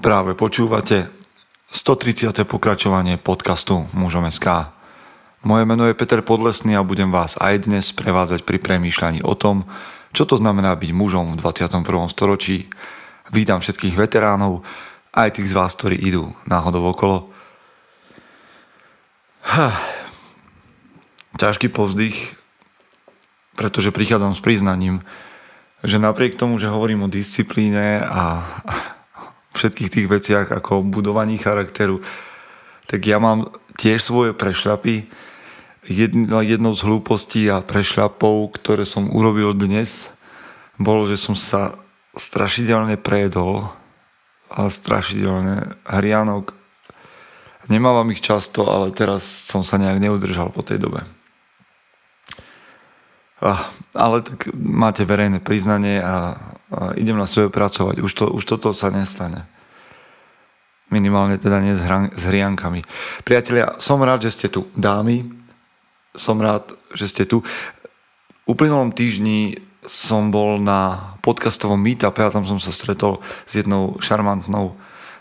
Práve počúvate 130. pokračovanie podcastu Mužom SK. Moje meno je Peter Podlesný a budem vás aj dnes prevádzať pri premýšľaní o tom, čo to znamená byť mužom v 21. storočí. Vítam všetkých veteránov, aj tých z vás, ktorí idú náhodou okolo. Ťažký povzdych, pretože prichádzam s priznaním, že napriek tomu, že hovorím o disciplíne a všetkých tých veciach ako budovaní charakteru, tak ja mám tiež svoje prešľapy. Jedna, jednou z hlúpostí a prešľapov, ktoré som urobil dnes, bolo, že som sa strašidelne prejedol, ale strašidelne hrianok. Nemávam ich často, ale teraz som sa nejak neudržal po tej dobe. Ah, ale tak máte verejné priznanie a idem na sebe pracovať. Už, to, už toto sa nestane. Minimálne teda nie s, hran, s hriankami. Priatelia, som rád, že ste tu. Dámy, som rád, že ste tu. Uplynulom týždni som bol na podcastovom meetupe a tam som sa stretol s jednou šarmantnou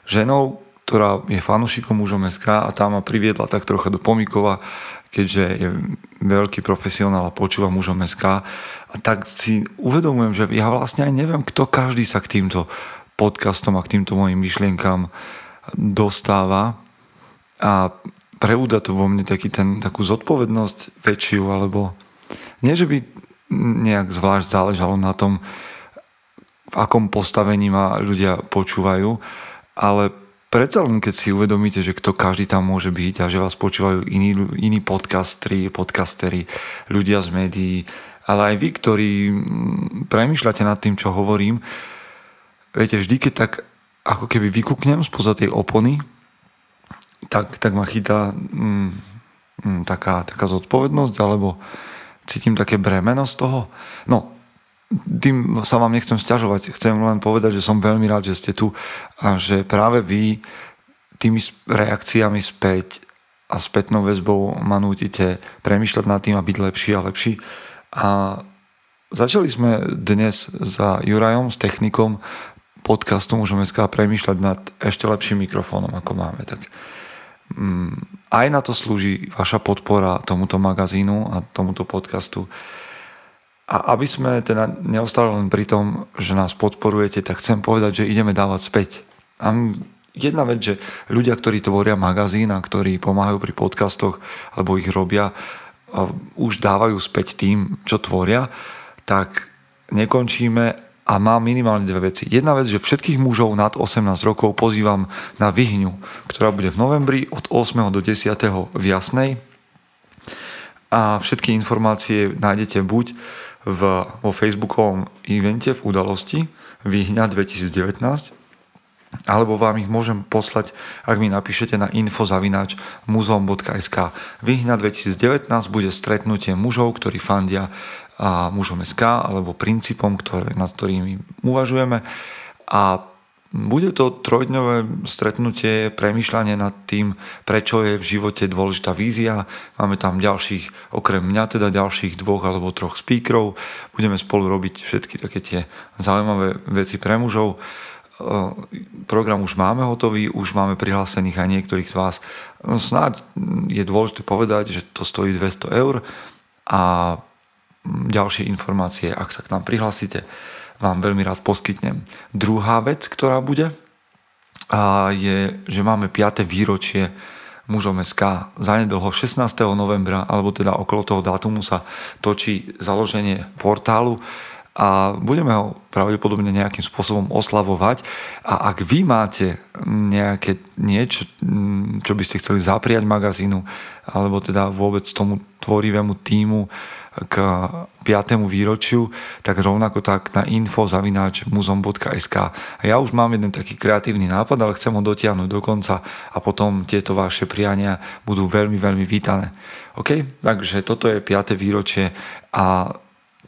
ženou, ktorá je fanušikom mužom SK a tá ma priviedla tak trocha do Pomikova, keďže je veľký profesionál a počúva mužom SK. A tak si uvedomujem, že ja vlastne aj neviem, kto každý sa k týmto podcastom a k týmto mojim myšlienkam dostáva a preúda to vo mne taký ten, takú zodpovednosť väčšiu, alebo nie, že by nejak zvlášť záležalo na tom, v akom postavení ma ľudia počúvajú, ale predsa len keď si uvedomíte, že kto každý tam môže byť a že vás počúvajú iní, iní podcastri, podcastery, ľudia z médií, ale aj vy, ktorí mm, premyšľate nad tým, čo hovorím, viete, vždy, keď tak ako keby vykúknem spoza tej opony, tak, tak ma chytá mm, mm, taká, taká zodpovednosť, alebo cítim také bremeno z toho. No, tým sa vám nechcem stiažovať, chcem len povedať, že som veľmi rád, že ste tu a že práve vy tými reakciami späť a spätnou väzbou ma nutíte premyšľať nad tým a byť lepší a lepší. A začali sme dnes za Jurajom, s technikom podcastu Môžeme premýšľať nad ešte lepším mikrofónom, ako máme. Tak mm, aj na to slúži vaša podpora tomuto magazínu a tomuto podcastu. A aby sme teda neostali len pri tom, že nás podporujete, tak chcem povedať, že ideme dávať späť. A jedna vec, že ľudia, ktorí tvoria magazín a ktorí pomáhajú pri podcastoch alebo ich robia, už dávajú späť tým, čo tvoria, tak nekončíme a mám minimálne dve veci. Jedna vec, že všetkých mužov nad 18 rokov pozývam na Vyhňu, ktorá bude v novembri od 8. do 10. v Jasnej. A všetky informácie nájdete buď v, vo facebookovom evente v udalosti Výhňa 2019 alebo vám ich môžem poslať, ak mi napíšete na infozavináč muzeum.sk. Výhňa 2019 bude stretnutie mužov, ktorí fandia a mužom SK alebo princípom, ktoré, nad ktorými uvažujeme a bude to trojdňové stretnutie, premyšľanie nad tým, prečo je v živote dôležitá vízia. Máme tam ďalších, okrem mňa teda ďalších dvoch alebo troch speakerov. Budeme spolu robiť všetky také tie zaujímavé veci pre mužov. Program už máme hotový, už máme prihlásených aj niektorých z vás. No snáď je dôležité povedať, že to stojí 200 eur a ďalšie informácie, ak sa k nám prihlásite, vám veľmi rád poskytnem. Druhá vec, ktorá bude, je, že máme 5. výročie mužom SK. Zanedlho 16. novembra, alebo teda okolo toho dátumu sa točí založenie portálu a budeme ho pravdepodobne nejakým spôsobom oslavovať. A ak vy máte nejaké niečo, čo by ste chceli zapriať magazínu, alebo teda vôbec tomu tvorivému týmu k 5. výročiu, tak rovnako tak na info zavináč muzom.sk. A ja už mám jeden taký kreatívny nápad, ale chcem ho dotiahnuť do konca a potom tieto vaše priania budú veľmi, veľmi vítané. OK? Takže toto je 5. výročie a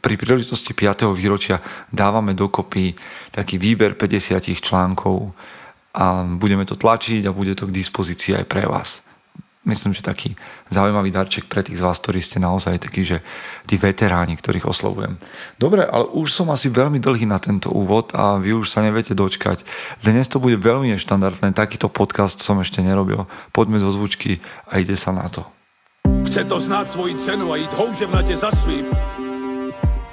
pri príležitosti 5. výročia dávame dokopy taký výber 50 článkov a budeme to tlačiť a bude to k dispozícii aj pre vás. myslím, že taký zaujímavý darček pre tých z vás, ktorí ste naozaj takí, že tí veteráni, ktorých oslovujem. Dobre, ale už som asi veľmi dlhý na tento úvod a vy už sa neviete dočkať. Dnes to bude veľmi neštandardné, takýto podcast som ešte nerobil. Poďme do zvučky a ide sa na to. Chce to znáť svoji cenu a ísť houževnate za svým.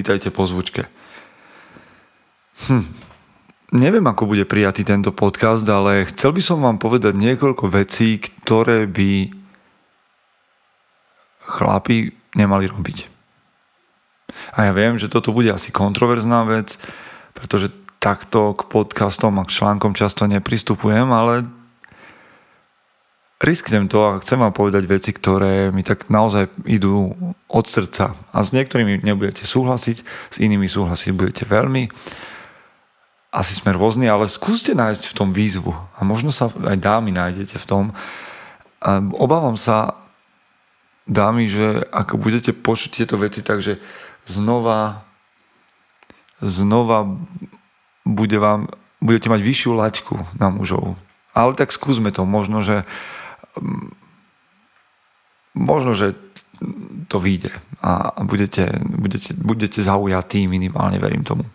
Vítajte po zvučke. Hm. Neviem, ako bude prijatý tento podcast, ale chcel by som vám povedať niekoľko vecí, ktoré by chlapi nemali robiť. A ja viem, že toto bude asi kontroverzná vec, pretože takto k podcastom a k článkom často nepristupujem, ale risknem to a chcem vám povedať veci, ktoré mi tak naozaj idú od srdca. A s niektorými nebudete súhlasiť, s inými súhlasiť budete veľmi. Asi sme rôzni, ale skúste nájsť v tom výzvu. A možno sa aj dámy nájdete v tom. A obávam sa, dámy, že ako budete počuť tieto veci, takže znova znova bude vám, budete mať vyššiu laťku na mužov. Ale tak skúsme to. Možno, že možno, že to vyjde a budete, budete, budete zaujatí minimálne, verím tomu.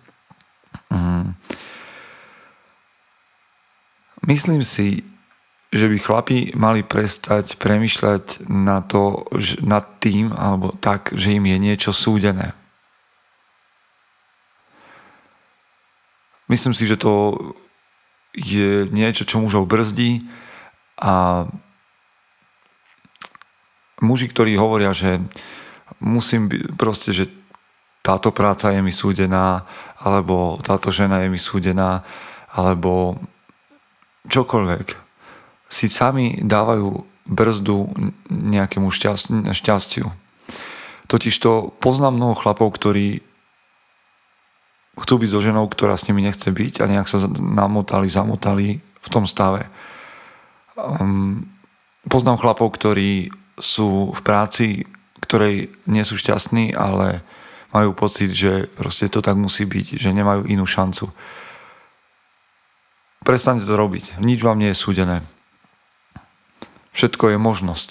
Mm. Myslím si, že by chlapi mali prestať premyšľať na to, že, nad tým, alebo tak, že im je niečo súdené. Myslím si, že to je niečo, čo mužov brzdí a muži, ktorí hovoria, že musím byť proste, že táto práca je mi súdená, alebo táto žena je mi súdená, alebo čokoľvek, si sami dávajú brzdu nejakému šťastiu. Totiž to poznám mnoho chlapov, ktorí chcú byť so ženou, ktorá s nimi nechce byť a nejak sa namotali, zamotali v tom stave. Um, poznám chlapov, ktorí sú v práci, ktorej nie sú šťastní, ale majú pocit, že proste to tak musí byť, že nemajú inú šancu. Prestaňte to robiť. Nič vám nie je súdené. Všetko je možnosť.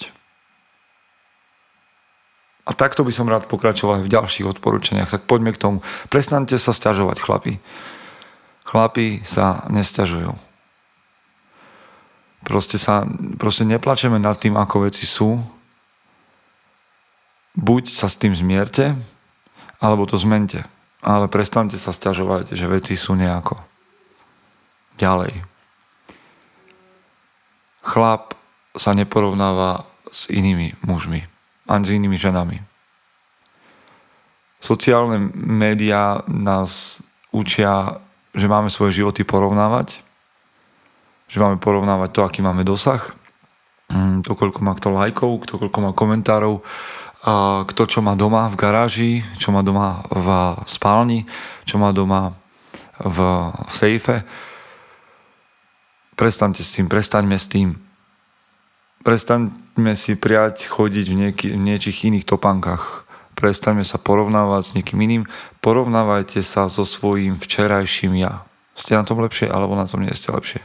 A takto by som rád pokračoval v ďalších odporúčaniach. Tak poďme k tomu. Prestaňte sa stiažovať, chlapi. Chlapi sa nestiažujú. Proste, sa, proste neplačeme nad tým, ako veci sú, buď sa s tým zmierte, alebo to zmente. Ale prestante sa stiažovať, že veci sú nejako. Ďalej. Chlap sa neporovnáva s inými mužmi, ani s inými ženami. Sociálne médiá nás učia, že máme svoje životy porovnávať, že máme porovnávať to, aký máme dosah, mm, to, koľko má kto lajkov, to, koľko má komentárov, kto čo má doma v garáži, čo má doma v spálni, čo má doma v sejfe. Prestaňte s tým, prestaňme s tým. Prestaňme si priať chodiť v, nieky, v niečich iných topankách. Prestaňme sa porovnávať s niekým iným. Porovnávajte sa so svojím včerajším ja. Ste na tom lepšie, alebo na tom nie ste lepšie.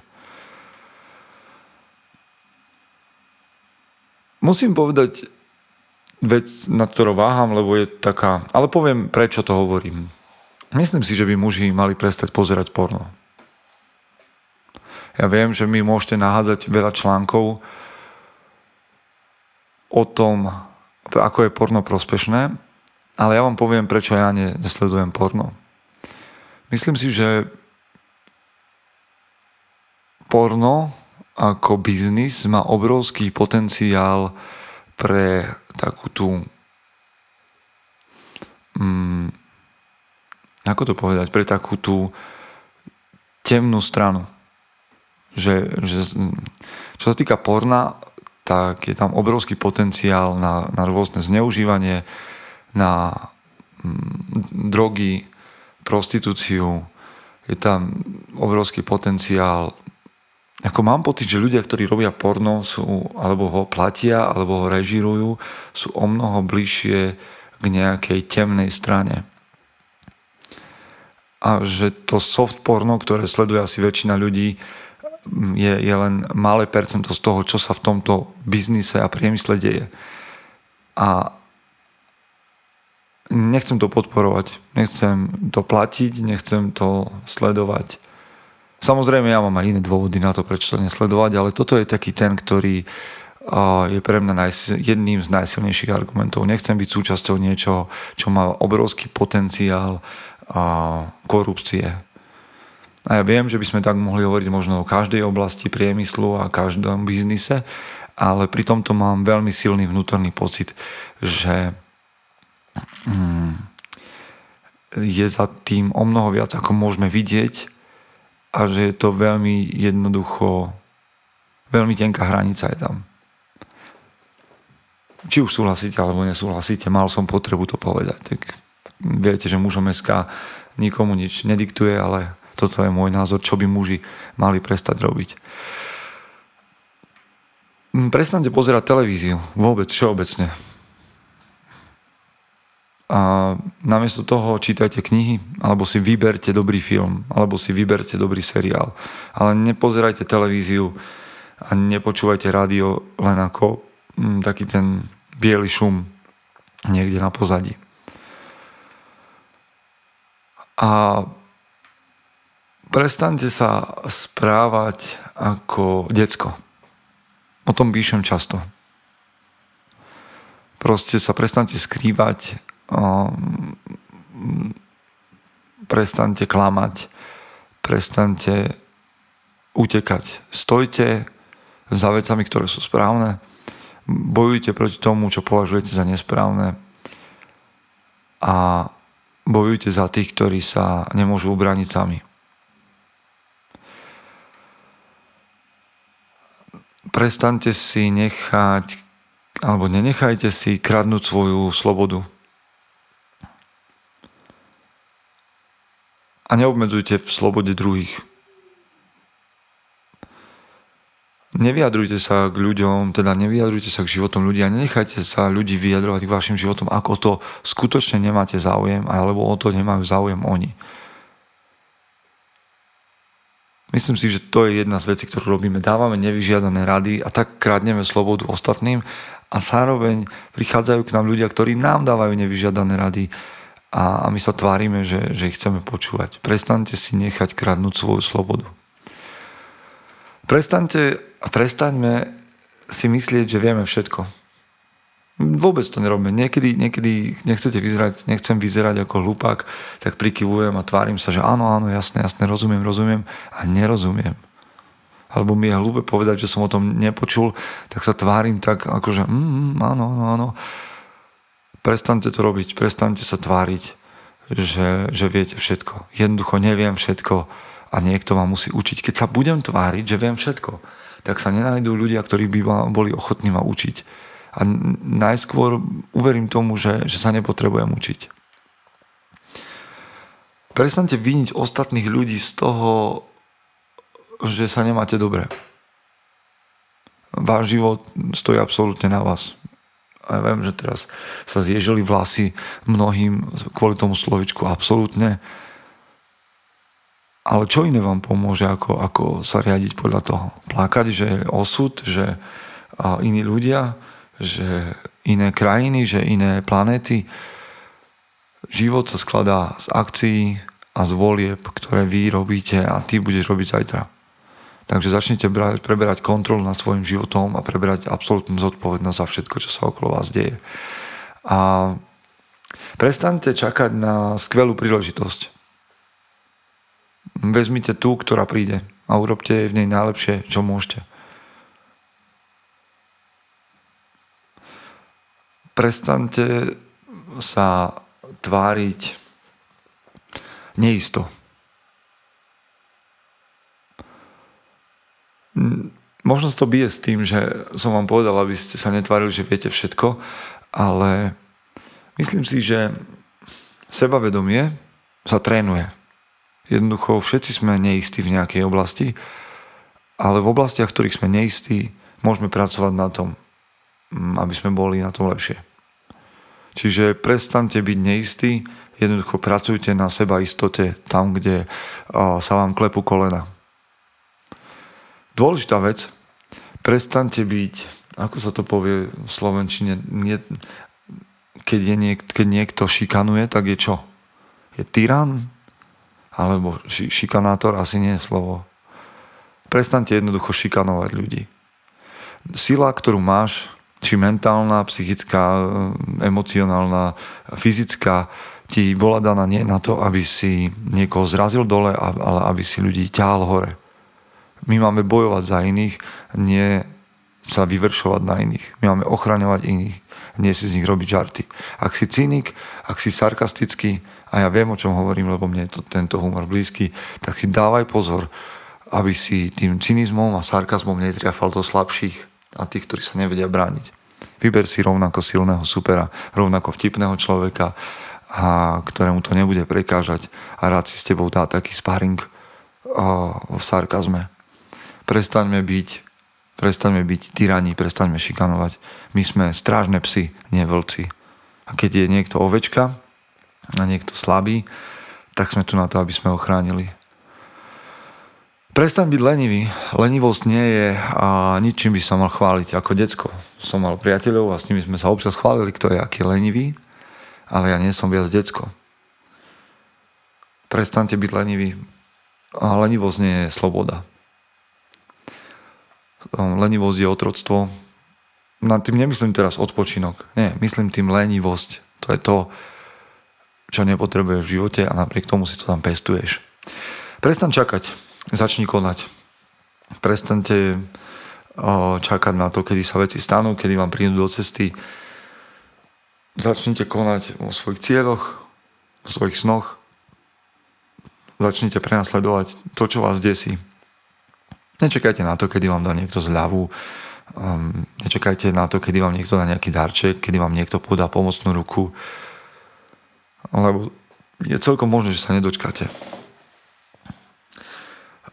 Musím povedať, vec, na ktorou váham, lebo je taká... Ale poviem, prečo to hovorím. Myslím si, že by muži mali prestať pozerať porno. Ja viem, že mi môžete nahádzať veľa článkov o tom, ako je porno prospešné, ale ja vám poviem, prečo ja nesledujem porno. Myslím si, že porno ako biznis má obrovský potenciál pre takú tú mm, ako to povedať, pre takú tú temnú stranu. Že, že, čo sa týka porna, tak je tam obrovský potenciál na, na rôzne zneužívanie, na mm, drogy, prostitúciu, je tam obrovský potenciál. Ako mám pocit, že ľudia, ktorí robia porno, sú, alebo ho platia, alebo ho režirujú, sú o mnoho bližšie k nejakej temnej strane. A že to soft porno, ktoré sleduje asi väčšina ľudí, je, je len malé percento z toho, čo sa v tomto biznise a priemysle deje. A nechcem to podporovať, nechcem to platiť, nechcem to sledovať. Samozrejme, ja mám aj iné dôvody na to, prečo to nesledovať, ale toto je taký ten, ktorý je pre mňa jedným z najsilnejších argumentov. Nechcem byť súčasťou niečoho, čo má obrovský potenciál korupcie. A ja viem, že by sme tak mohli hovoriť možno o každej oblasti priemyslu a každom biznise, ale pri tomto mám veľmi silný vnútorný pocit, že Mm. je za tým o mnoho viac, ako môžeme vidieť a že je to veľmi jednoducho, veľmi tenká hranica je tam. Či už súhlasíte alebo nesúhlasíte, mal som potrebu to povedať. Tak viete, že mužom SK nikomu nič nediktuje, ale toto je môj názor, čo by muži mali prestať robiť. Prestante pozerať televíziu, vôbec, všeobecne a namiesto toho čítajte knihy, alebo si vyberte dobrý film, alebo si vyberte dobrý seriál. Ale nepozerajte televíziu a nepočúvajte rádio len ako mm, taký ten biely šum niekde na pozadí. A prestante sa správať ako decko. O tom píšem často. Proste sa prestante skrývať prestante klamať, prestante utekať. Stojte za vecami, ktoré sú správne, bojujte proti tomu, čo považujete za nesprávne a bojujte za tých, ktorí sa nemôžu ubrániť sami. Prestante si nechať alebo nenechajte si kradnúť svoju slobodu a neobmedzujte v slobode druhých. Nevyjadrujte sa k ľuďom, teda nevyjadrujte sa k životom ľudí a nenechajte sa ľudí vyjadrovať k vašim životom, ako to skutočne nemáte záujem, alebo o to nemajú záujem oni. Myslím si, že to je jedna z vecí, ktorú robíme. Dávame nevyžiadané rady a tak krádneme slobodu ostatným a zároveň prichádzajú k nám ľudia, ktorí nám dávajú nevyžiadané rady a, a my sa tvárime, že, že ich chceme počúvať. Prestante si nechať kradnúť svoju slobodu. Prestante prestaňme si myslieť, že vieme všetko. Vôbec to nerobíme. Niekedy, niekedy nechcete vyzerať, nechcem vyzerať ako hlupák, tak prikyvujem a tvárim sa, že áno, áno, jasne, jasne, rozumiem, rozumiem a nerozumiem. Alebo mi je hlúpe povedať, že som o tom nepočul, tak sa tvárim tak, akože mm áno, áno, áno Prestante to robiť, prestante sa tváriť, že, že viete všetko. Jednoducho neviem všetko a niekto ma musí učiť. Keď sa budem tváriť, že viem všetko, tak sa nenajdú ľudia, ktorí by ma boli ochotní ma učiť. A najskôr uverím tomu, že, že sa nepotrebujem učiť. Prestante viniť ostatných ľudí z toho, že sa nemáte dobre. Váš život stojí absolútne na vás ja viem, že teraz sa zježili vlasy mnohým kvôli tomu slovičku absolútne. Ale čo iné vám pomôže, ako, ako sa riadiť podľa toho? Plakať, že je osud, že iní ľudia, že iné krajiny, že iné planéty. Život sa skladá z akcií a z volieb, ktoré vy robíte a ty budeš robiť zajtra. Takže začnite brať, preberať kontrolu nad svojim životom a preberať absolútnu zodpovednosť za všetko, čo sa okolo vás deje. A prestaňte čakať na skvelú príležitosť. Vezmite tú, ktorá príde a urobte v nej najlepšie, čo môžete. Prestaňte sa tváriť neisto možno to bije s tým, že som vám povedal, aby ste sa netvárili, že viete všetko, ale myslím si, že sebavedomie sa trénuje. Jednoducho všetci sme neistí v nejakej oblasti, ale v oblastiach, v ktorých sme neistí, môžeme pracovať na tom, mm, aby sme boli na tom lepšie. Čiže prestante byť neistí, jednoducho pracujte na seba istote tam, kde sa vám klepú kolena. Dôležitá vec, prestante byť, ako sa to povie v Slovenčine, nie, keď, je niek, keď niekto šikanuje, tak je čo? Je tyran? Alebo ši, šikanátor? Asi nie je slovo. Prestante jednoducho šikanovať ľudí. Sila, ktorú máš, či mentálna, psychická, emocionálna, fyzická, ti bola daná nie na to, aby si niekoho zrazil dole, ale aby si ľudí ťahal hore. My máme bojovať za iných, nie sa vyvršovať na iných. My máme ochraňovať iných, nie si z nich robiť žarty. Ak si cynik, ak si sarkastický, a ja viem, o čom hovorím, lebo mne je to, tento humor blízky, tak si dávaj pozor, aby si tým cynizmom a sarkazmom netriafal do slabších a tých, ktorí sa nevedia brániť. Vyber si rovnako silného supera, rovnako vtipného človeka, a ktorému to nebude prekážať a rád si s tebou dá taký sparring v sarkazme. Prestaňme byť, prestaňme byť tyraní, prestaňme šikanovať. My sme strážne psy, nie vlci. A keď je niekto ovečka a niekto slabý, tak sme tu na to, aby sme ho chránili. Prestaň byť lenivý. Lenivosť nie je a ničím by sa mal chváliť. Ako decko som mal priateľov a s nimi sme sa občas chválili, kto je aký lenivý, ale ja nie som viac decko. Prestante byť lenivý. A lenivosť nie je sloboda. Lenivosť je otroctvo. Na tým nemyslím teraz odpočinok. Nie, myslím tým lenivosť. To je to, čo nepotrebuješ v živote a napriek tomu si to tam pestuješ. Prestan čakať začni konať. Prestante čakať na to, kedy sa veci stanú, kedy vám prídu do cesty. Začnite konať vo svojich cieľoch, vo svojich snoch. Začnite prenasledovať to, čo vás desí. Nečakajte na to, kedy vám dá niekto zľavu. Um, nečakajte na to, kedy vám niekto dá nejaký darček, kedy vám niekto podá pomocnú ruku. Lebo je celkom možné, že sa nedočkáte.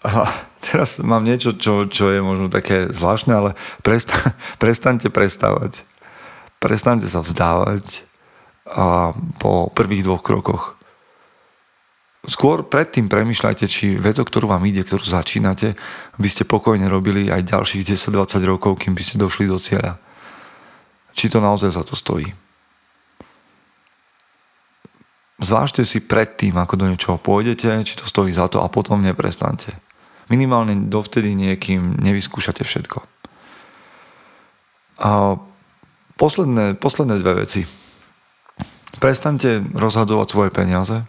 A teraz mám niečo, čo, čo je možno také zvláštne, ale presta- prestaňte prestávať. Prestaňte sa vzdávať a po prvých dvoch krokoch. Skôr predtým premyšľajte, či vec, o ktorú vám ide, ktorú začínate, by ste pokojne robili aj ďalších 10-20 rokov, kým by ste došli do cieľa. Či to naozaj za to stojí. Zvážte si predtým, ako do niečoho pôjdete, či to stojí za to a potom neprestante. Minimálne dovtedy niekým nevyskúšate všetko. A posledné, posledné dve veci. Prestante rozhadzovať svoje peniaze.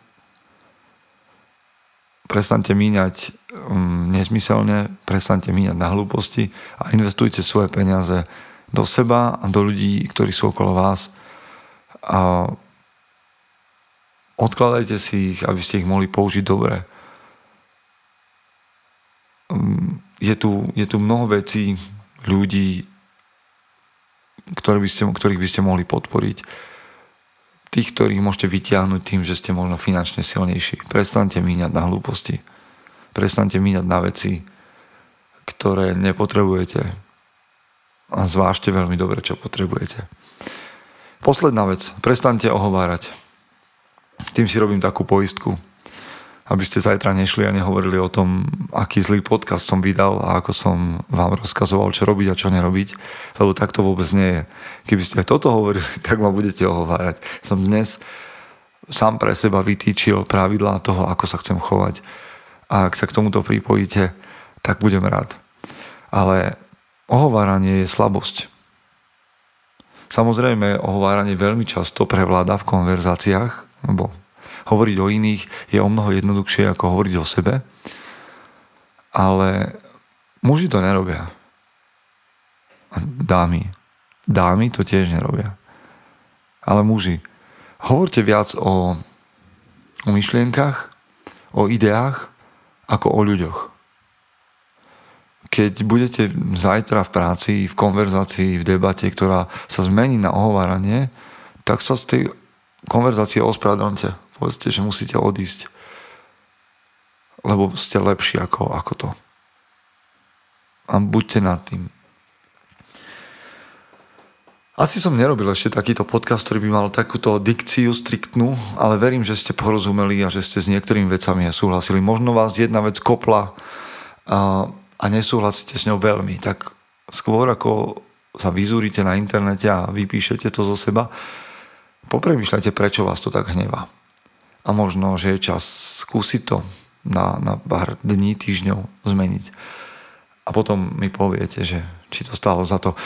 Prestante míňať um, nezmyselne, prestante míňať na hlúposti a investujte svoje peniaze do seba a do ľudí, ktorí sú okolo vás. A odkladajte si ich, aby ste ich mohli použiť dobre je tu, je tu mnoho vecí, ľudí, ktoré by ste, ktorých by ste mohli podporiť. Tých, ktorých môžete vyťahnuť tým, že ste možno finančne silnejší. Prestante míňať na hlúposti. Prestante míňať na veci, ktoré nepotrebujete. A zvážte veľmi dobre, čo potrebujete. Posledná vec. Prestante ohovárať. Tým si robím takú poistku aby ste zajtra nešli a nehovorili o tom, aký zlý podcast som vydal a ako som vám rozkazoval, čo robiť a čo nerobiť, lebo tak to vôbec nie je. Keby ste toto hovorili, tak ma budete ohovárať. Som dnes sám pre seba vytýčil pravidlá toho, ako sa chcem chovať. A ak sa k tomuto pripojíte, tak budem rád. Ale ohováranie je slabosť. Samozrejme, ohováranie veľmi často prevláda v konverzáciách, lebo hovoriť o iných je o mnoho jednoduchšie ako hovoriť o sebe. Ale muži to nerobia. Dámy. Dámy to tiež nerobia. Ale muži, hovorte viac o, o myšlienkach, o ideách, ako o ľuďoch. Keď budete zajtra v práci, v konverzácii, v debate, ktorá sa zmení na ohováranie, tak sa z tej konverzácie ospravedlňte. Povedzte, že musíte odísť, lebo ste lepší ako, ako to. A buďte nad tým. Asi som nerobil ešte takýto podcast, ktorý by mal takúto dikciu striktnú, ale verím, že ste porozumeli a že ste s niektorými vecami súhlasili. Možno vás jedna vec kopla a, a nesúhlasíte s ňou veľmi, tak skôr ako sa vyzúrite na internete a vypíšete to zo seba, popremýšľajte, prečo vás to tak hnevá. A možno, že je čas skúsiť to na, na pár dní, týždňov zmeniť. A potom mi poviete, že či to stálo za to.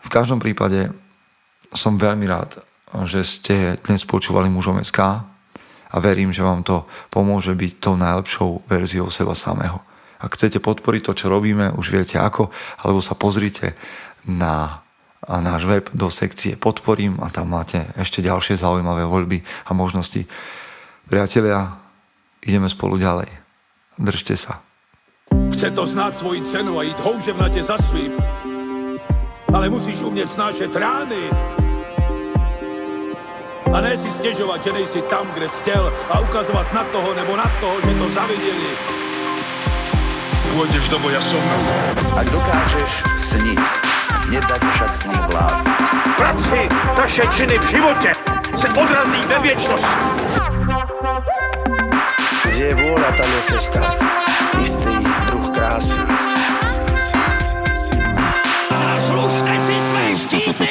V každom prípade som veľmi rád, že ste dnes počúvali mužom SK a verím, že vám to pomôže byť tou najlepšou verziou seba samého. Ak chcete podporiť to, čo robíme, už viete ako, alebo sa pozrite na náš web do sekcie Podporím a tam máte ešte ďalšie zaujímavé voľby a možnosti. Priatelia, ideme spolu ďalej. Držte sa. Chce to znát svoji cenu a jít houževnatě za svým ale musíš umět snášet rány. A ne si stěžovat, že nejsi tam, kde jsi chtěl a ukazovat na toho nebo na toho, že to zaviděli. Pôjdeš do boja som. Ak dokážeš sniť, nedať však s ním vlád. Práci taše činy v živote se odrazí ve viečnosť. Kde je vôľa, tam je cesta. Istý druh krásy. Zaslužte si své štíty!